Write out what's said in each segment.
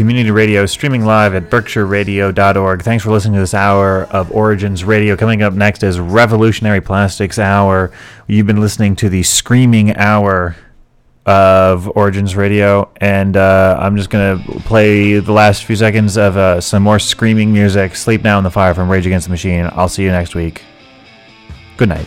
community radio, streaming live at berkshireradio.org. Thanks for listening to this hour of Origins Radio. Coming up next is Revolutionary Plastics Hour. You've been listening to the Screaming Hour of Origins Radio, and uh, I'm just going to play the last few seconds of uh, some more screaming music. Sleep Now in the Fire from Rage Against the Machine. I'll see you next week. Good night.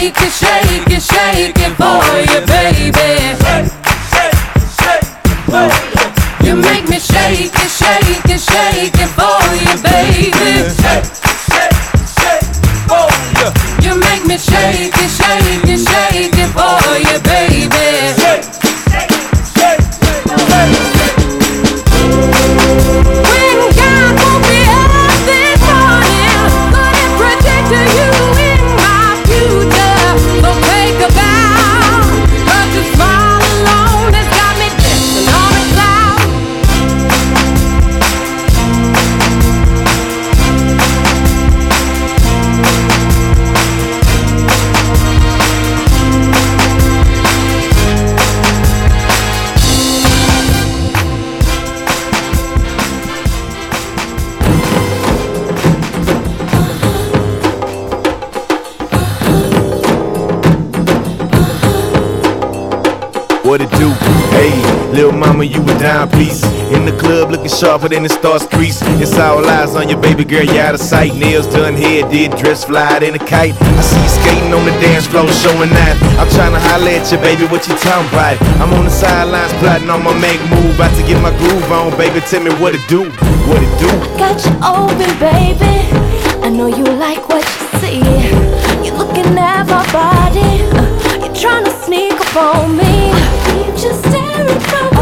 shake it, shake it, shake it for you, baby. Shake, shake, shake for. You make me shake it, shake it, shake it for you, baby. Sharper than the stars crease. It's all eyes on your baby girl, you out of sight. Nails done, hair did, dress fly in a kite. I see you skating on the dance floor, showing that. I'm trying to holler at you, baby, what you talking about? I'm on the sidelines, plotting on my make move. About to get my groove on, baby, tell me what it do, what it do. I Got you open, baby. I know you like what you see. You're looking at my body. Uh, you're trying to sneak up on me. Keep just staring from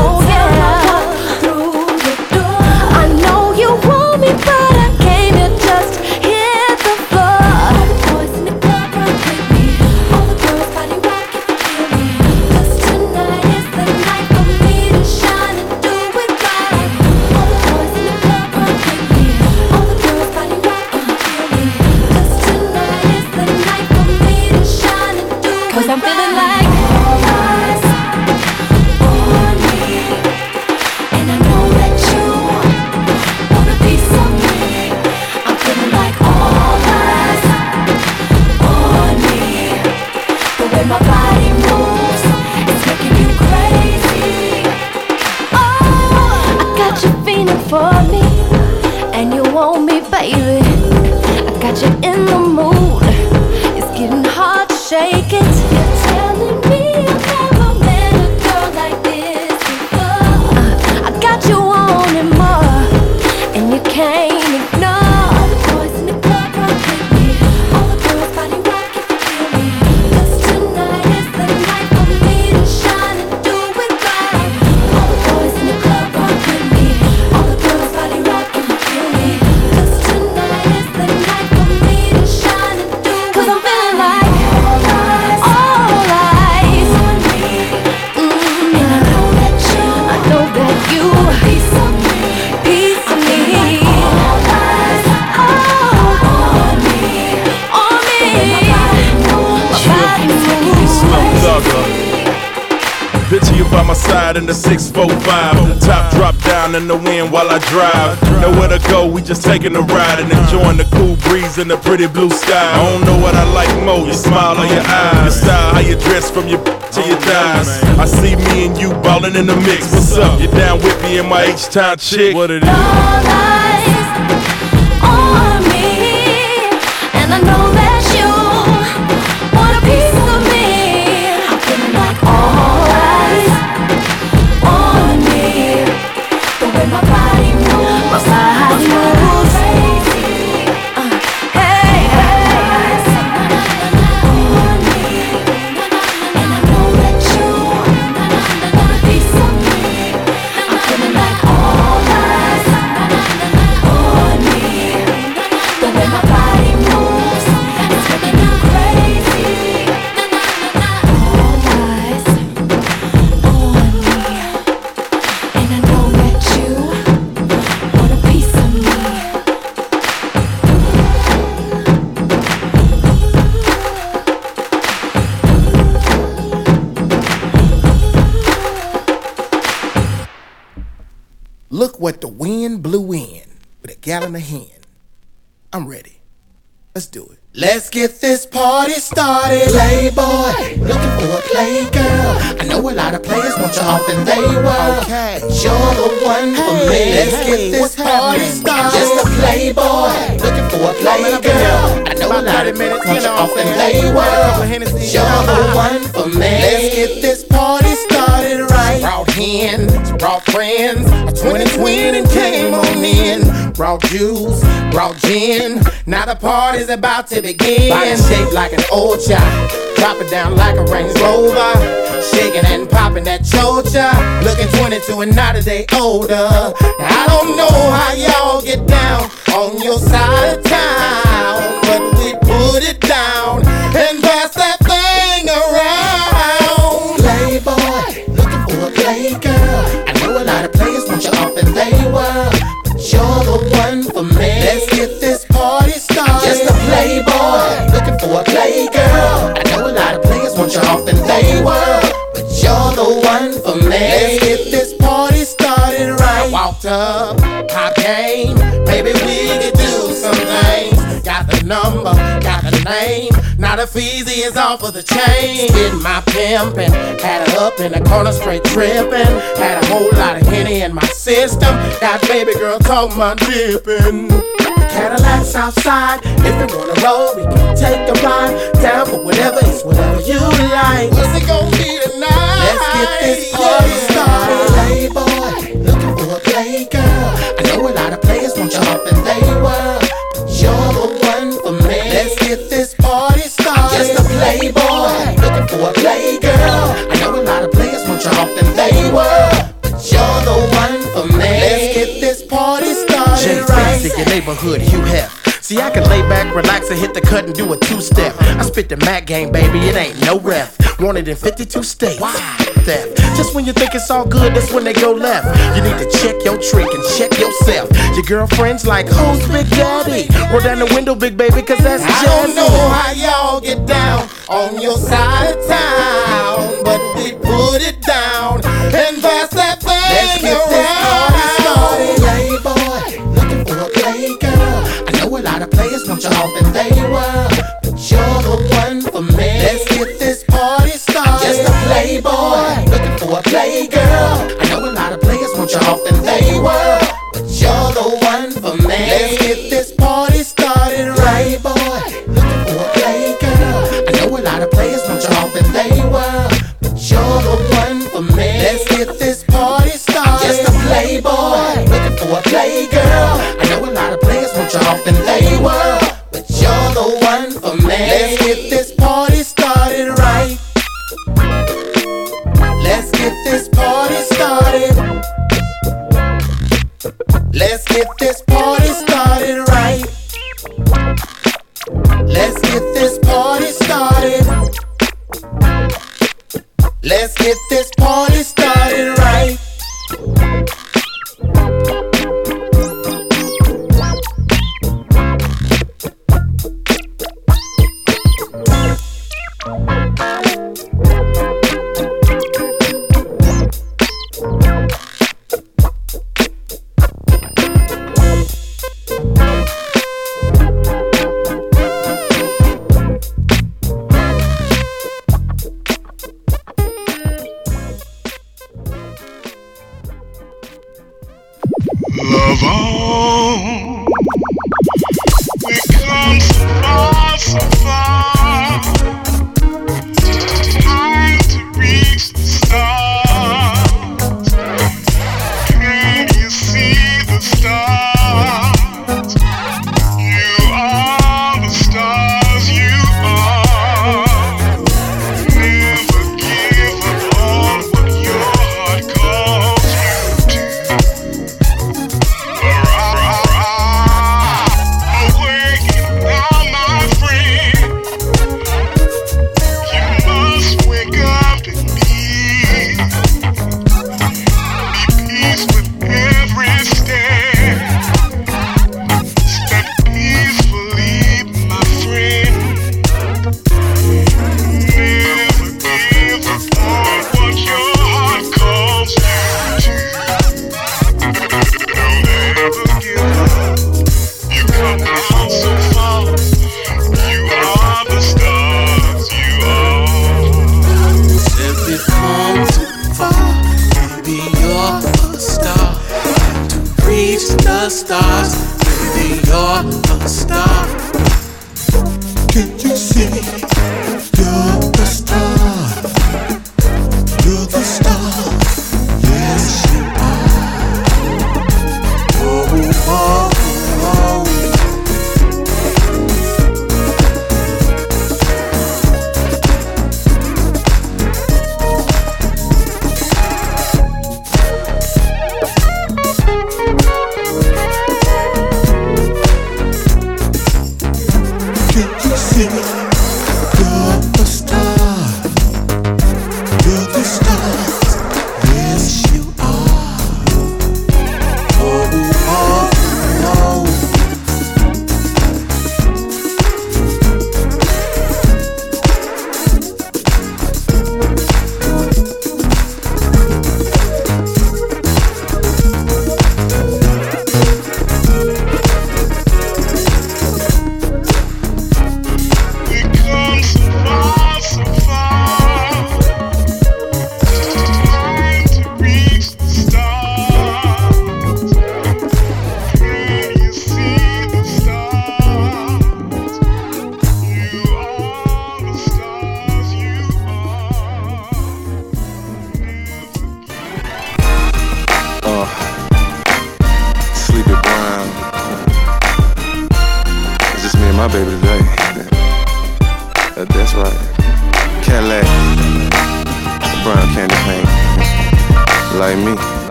just taking a ride and enjoying the cool breeze and the pretty blue sky. I don't know what I like more, your smile on your eyes. Your style, how you dress from your to your thighs. I see me and you ballin' in the mix. What's up? You down with me and my H-Town chick? What it is? All eyes on me, and I know Let's get this party started. Playboy, looking for a playgirl. I know a lot of players want you off and they will. Okay. You're the one for me. Let's get this party started. Just a playboy, looking for a playgirl. I know a lot of minutes want you off and they will. You're the one for me. Let's get this party started. Brought hens, brought friends. A 2020 and came on in. Brought juice, brought gin. Now the party's about to begin. Body shaped like an old child. Drop it down like a Range Rover. Shaking and popping that chocha. Looking 22 and not a day older. I don't know how y'all get down on your side of town. But we put it down and pass Feezy is off of the chain. Did my pimpin', had her up in the corner straight trippin'. Had a whole lot of henny in my system. Got baby girl talking about dippin'. Cadillacs outside. If you wanna roll, we can take a ride. Down for whatever, it's whatever you like. What's it gonna be tonight? Let's get this party started. Playboy, looking for a play girl. I know a lot of players want you off and they were. For a play girl. I know a lot of players want you off and they were. But you're the one for me. Let's get this party started. Jay right. In your neighborhood, Hugh Hef. See, I can lay back, relax, and hit the cut and do a two step. I spit the Mac game, baby, it ain't no ref. Wanted in 52 states. Theft. Just when you think it's all good, that's when they go left. You need to check your trick and check yourself. Your girlfriend's like, who's Big Daddy? Roll down the window, big baby, cause that's I don't know how y'all get down on your side of town, but we put it down and pass that thing Let's get this around. Want you off and they were, but you're the one for me. Let's get this party started. Just a playboy, looking for a playgirl. I know a lot of players want you off and they were,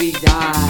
we die.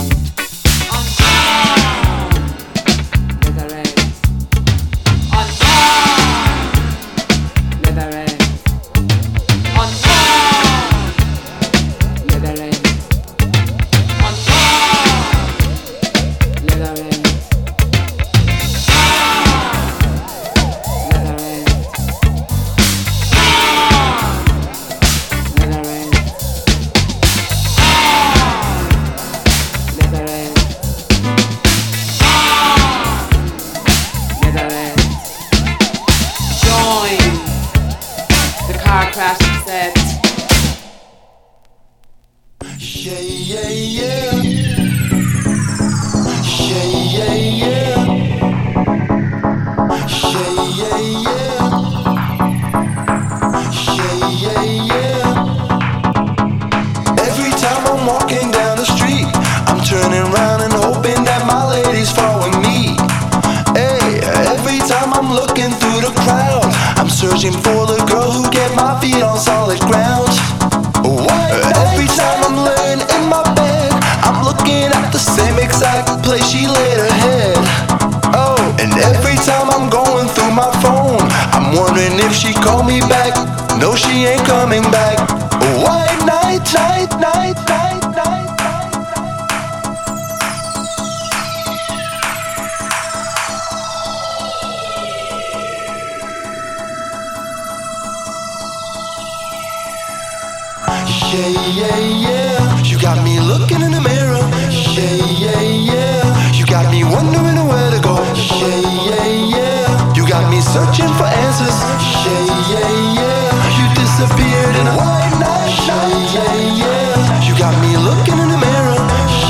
searching for answers. Yeah, yeah, yeah. You disappeared in a white night. Yeah, yeah, yeah. You got me looking in the mirror.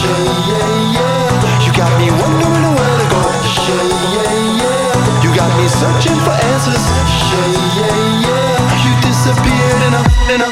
Yeah, yeah, yeah. You got me wondering where to go. Yeah, yeah, yeah. You got me searching for answers. Yeah, yeah, yeah. You disappeared in a in a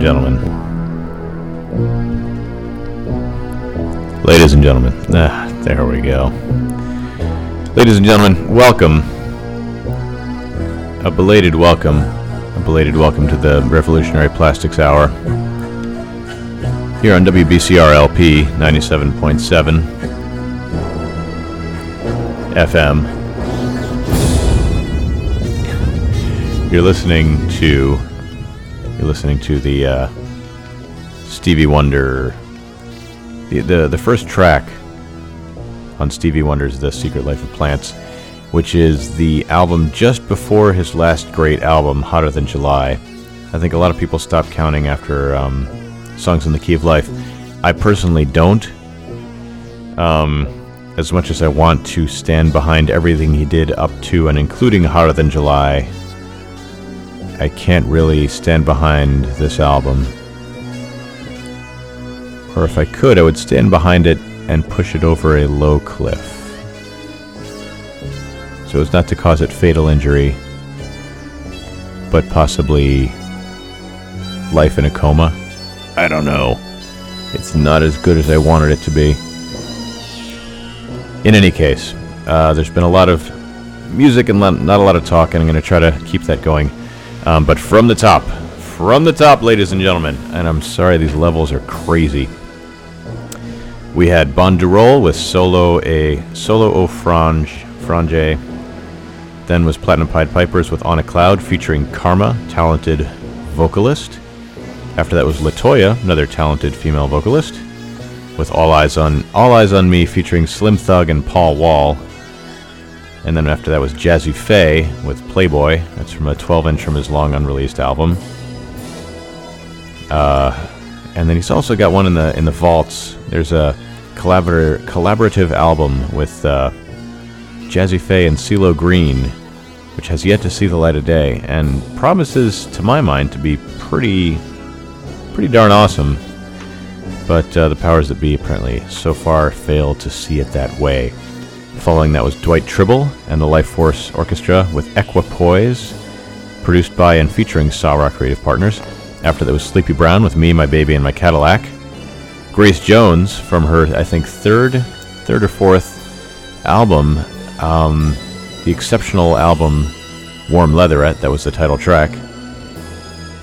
and gentlemen. Ladies and gentlemen. Ah, there we go. Ladies and gentlemen, welcome. A belated welcome. A belated welcome to the Revolutionary Plastics Hour. Here on WBCR LP 97.7 FM. You're listening to you're listening to the uh, Stevie Wonder, the, the the first track on Stevie Wonder's "The Secret Life of Plants," which is the album just before his last great album, "Hotter Than July." I think a lot of people stop counting after um, "Songs in the Key of Life." I personally don't. Um, as much as I want to stand behind everything he did up to and including "Hotter Than July," I can't really stand behind this album. Or if I could, I would stand behind it and push it over a low cliff. So as not to cause it fatal injury, but possibly life in a coma. I don't know. It's not as good as I wanted it to be. In any case, uh, there's been a lot of music and not a lot of talk, and I'm going to try to keep that going. Um, but from the top, from the top, ladies and gentlemen, and I'm sorry these levels are crazy. We had Bonde do Rolê with solo a solo o frange frange. Then was Platinum Pied Pipers with On a Cloud featuring Karma, talented vocalist. After that was LeToya, another talented female vocalist, with All Eyes on All Eyes on Me featuring Slim Thug and Paul Wall. And then after that was Jazze Pha with Playboy. That's from a 12-inch from his long unreleased album. Uh, and then he's also got one in the in the vaults. There's a collaborator collaborative album with uh, Jazze Pha and CeeLo Green, which has yet to see the light of day and promises, to my mind, to be pretty pretty darn awesome. But uh, the powers that be apparently so far failed to see it that way. Following that was Dwight Trible and the Life Force Orchestra with Equipoise, produced by and featuring Sa-Ra Creative Partners. After that was Sleepy Brown with Me, My Baby, and My Cadillac. Grace Jones from her, I think, third, third or fourth album, um, the exceptional album Warm Leatherette. That was the title track.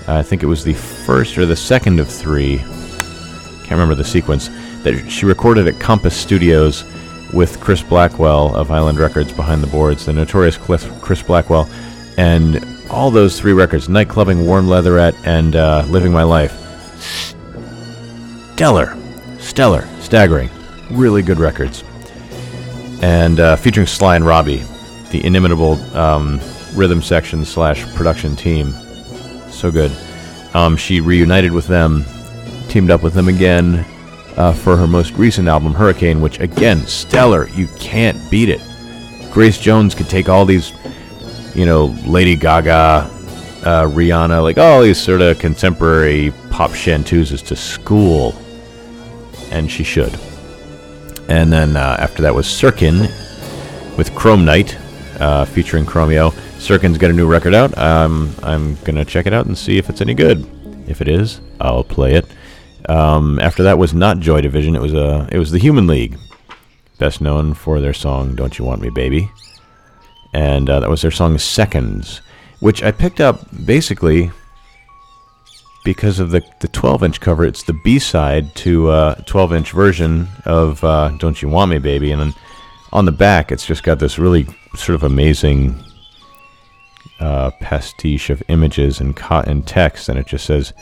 I think it was the first or the second of three. Can't remember the sequence that she recorded at Compass Studios with Chris Blackwell of Island Records behind the boards, the notorious Chris Blackwell, and all those three records: Nightclubbing, Warm Leatherette, and uh, Living My Life. Stellar, stellar, staggering, really good records, and uh, featuring Sly and Robbie, the inimitable um, rhythm section slash production team. So good. Um, she reunited with them, teamed up with them again uh, for her most recent album, Hurricane, which again, stellar. You can't beat it. Grace Jones could take all these, you know, Lady Gaga, uh, Rihanna, like all these sort of contemporary pop chanteuses to school, and she should. And then uh, after that was Sirkin with Chrome Night, uh, featuring Chromeo. Sirkin's got a new record out. Um, I'm gonna check it out and see if it's any good. If it is, I'll play it. Um, after that was not Joy Division. It was a. It was the Human League, best known for their song "Don't You Want Me, Baby," and uh, that was their song "Seconds," which I picked up basically because of the the 12 inch cover. It's the B side to a 12 inch version of uh, "Don't You Want Me, Baby," and then on the back, it's just got this really sort of amazing uh, pastiche of images and, co- and text, and it just says,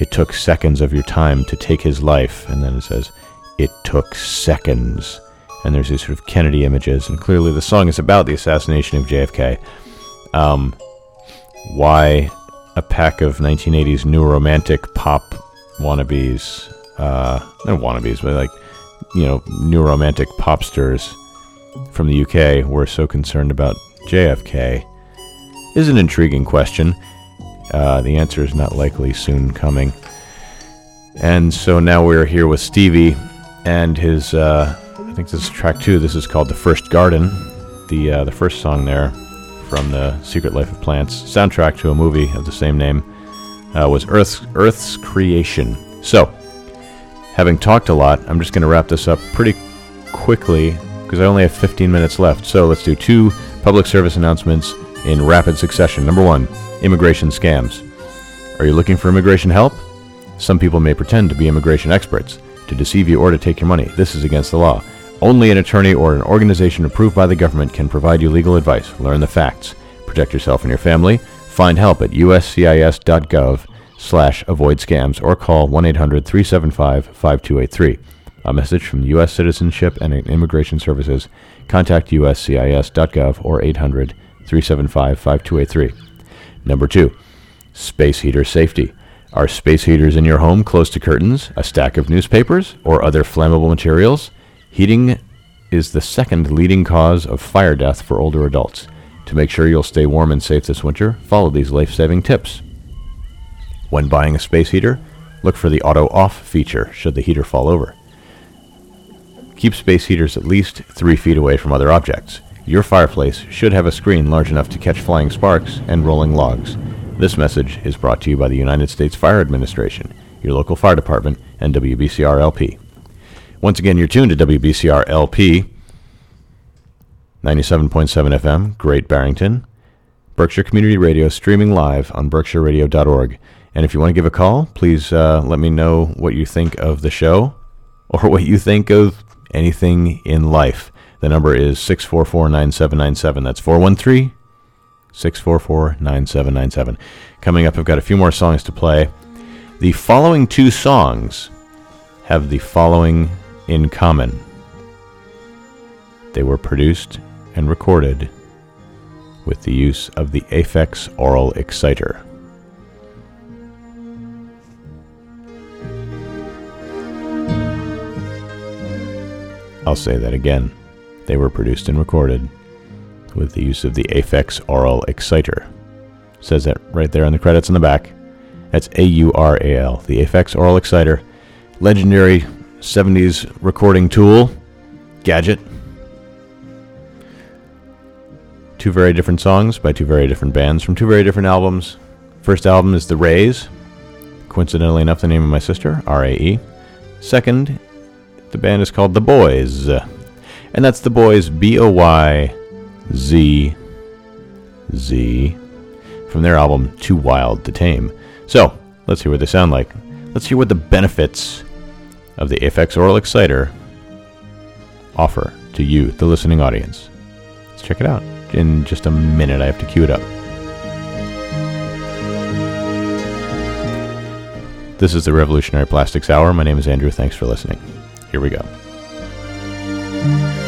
"It took seconds of your time to take his life," and then it says, "It took seconds." And there's these sort of Kennedy images, and clearly the song is about the assassination of JFK. Um, why a pack of 1980s new romantic pop wannabes, uh, not wannabes, but like, you know, new romantic popsters from the UK were so concerned about JFK is an intriguing question. Uh, the answer is not likely soon coming. And so now we're here with Stevie and his, uh, I think this is track two. This is called The First Garden, the, uh, the first song there from the Secret Life of Plants soundtrack to a movie of the same name uh, was Earth's, Earth's Creation. So, having talked a lot, I'm just going to wrap this up pretty quickly because I only have 15 minutes left. So let's do two public service announcements in rapid succession. Number one, immigration scams. Are you looking for immigration help? Some people may pretend to be immigration experts to deceive you or to take your money. This is against the law. Only an attorney or an organization approved by the government can provide you legal advice. Learn the facts. Protect yourself and your family. Find help at uscis.gov slash avoid scams or call 1-800-375-5283. A message from U.S. Citizenship and Immigration Services. Contact uscis.gov or 800-375-5283. Number two, space heater safety. Are space heaters in your home close to curtains, a stack of newspapers, or other flammable materials? Heating is the second leading cause of fire death for older adults. To make sure you'll stay warm and safe this winter, follow these life-saving tips. When buying a space heater, look for the auto off feature should the heater fall over. Keep space heaters at least three feet away from other objects. Your fireplace should have a screen large enough to catch flying sparks and rolling logs. This message is brought to you by the United States Fire Administration, your local fire department, and WBCR LP. Once again, you're tuned to WBCR LP, 97.7 FM, Great Barrington, Berkshire Community Radio, streaming live on berkshireradio.org. And if you want to give a call, please uh, let me know what you think of the show or what you think of anything in life. The number is 644 9797. That's 413 644 9797. Coming up, I've got a few more songs to play. The following two songs have the following in common. They were produced and recorded with the use of the Aphex Aural Exciter. I'll say that again. They were produced and recorded with the use of the Aphex Aural Exciter. Says that right there in the credits in the back. That's A U R A L, the Aphex Aural Exciter, legendary 70s recording tool, gadget. Two very different songs by two very different bands from two very different albums. First album is The Raes, coincidentally enough, the name of my sister, R A E. Second, the band is called The Boyzz, and that's The Boyzz, B O Y Z Z, from their album Too Wild to Tame. So, let's hear what they sound like. Let's hear what the benefits of the Aphex Aural Exciter offer to you, the listening audience. Let's check it out. In just a minute, I have to cue it up. This is the Revolutionary Plastics Hour. My name is Andrew. Thanks for listening. Here we go. Música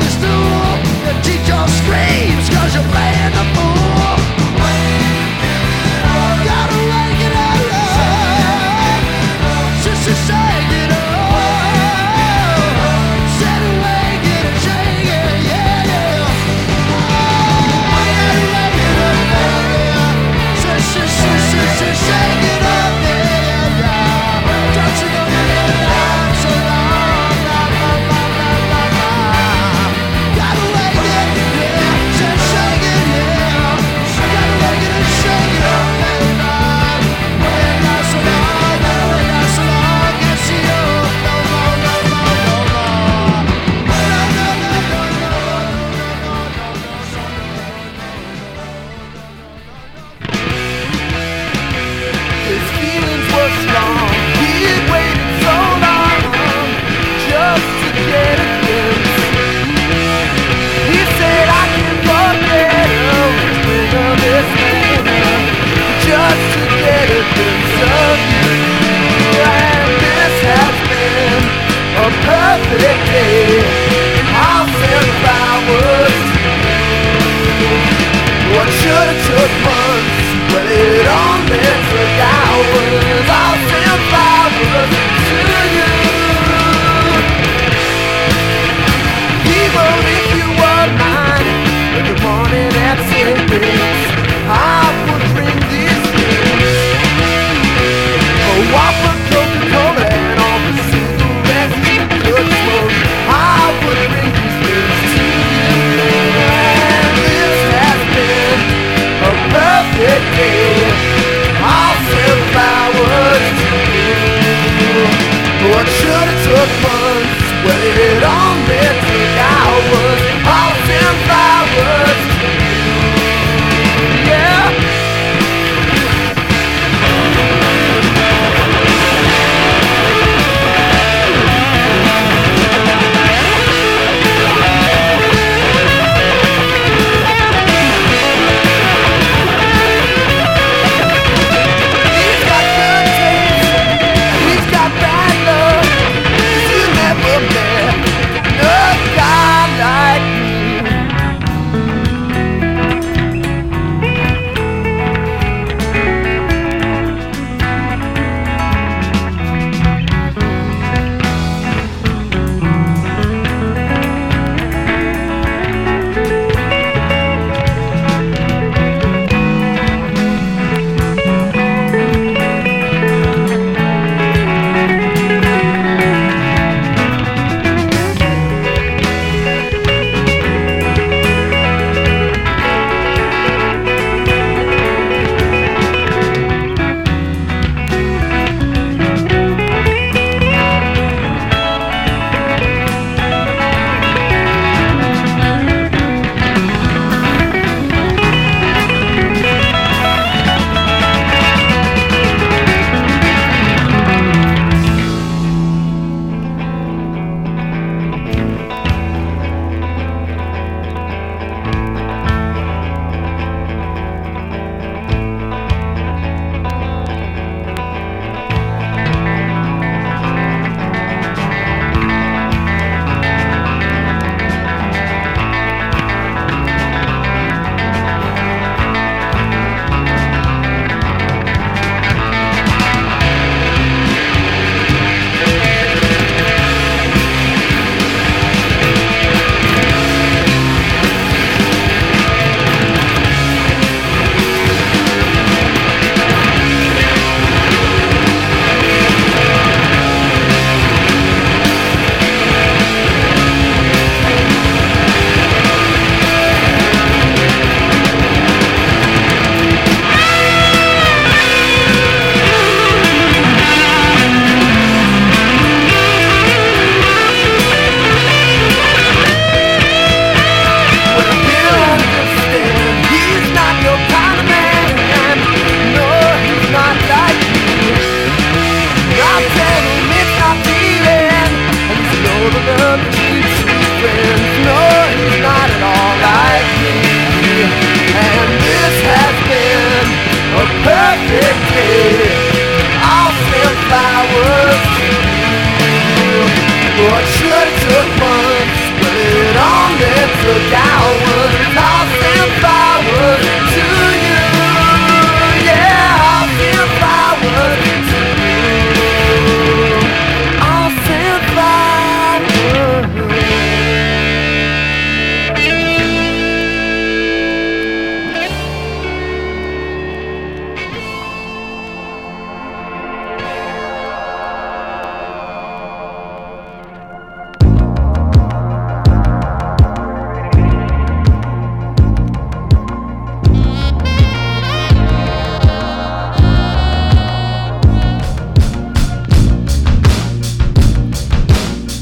this new that teacher screams cause you're playing the fool.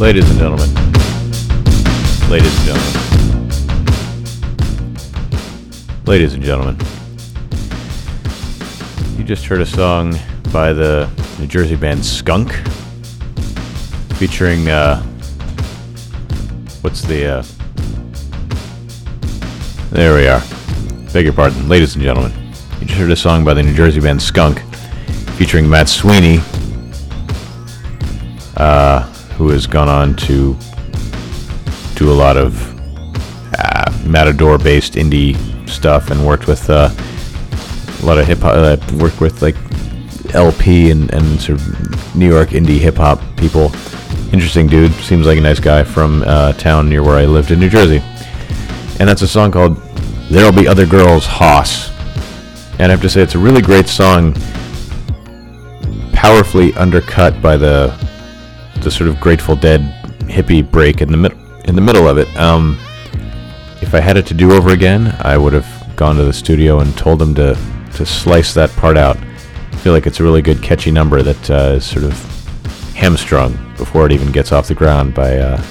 Ladies and gentlemen. Ladies and gentlemen. Ladies and gentlemen. You just heard a song by the New Jersey band Skunk featuring uh what's the uh There we are. Beg your pardon, ladies and gentlemen. You just heard a song by the New Jersey band Skunk featuring Matt Sweeney uh, who has gone on to do a lot of uh, Matador-based indie stuff and worked with uh, a lot of hip hop. Uh, worked with like El-P and, and sort of New York indie hip hop people. Interesting dude. Seems like a nice guy from uh, town near where I lived in New Jersey. And that's a song called "There'll Be Other Girls" Hoss. And I have to say, it's a really great song. Powerfully undercut by the the sort of Grateful Dead hippie break in the mid- in the middle of it. Um, if I had it to do over again, I would have gone to the studio and told them to to slice that part out. I feel like it's a really good catchy number that uh, is sort of hamstrung before it even gets off the ground by uh,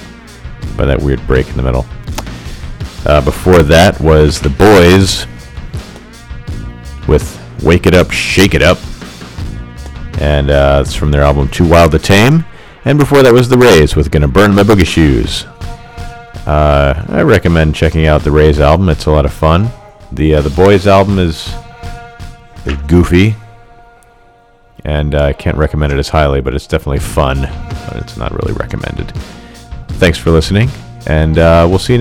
by that weird break in the middle. Uh, before that was the Boyzz with "Wake It Up, Shake It Up," and uh, it's from their album "Too Wild to Tame." And before that was the Raes with "Gonna Burn My Boogie Shoes." Uh, I recommend checking out the Raes album. It's a lot of fun. The uh, the Boyzz album is goofy, and uh, I can't recommend it as highly, but it's definitely fun. But it's not really recommended. Thanks for listening, and uh, we'll see you.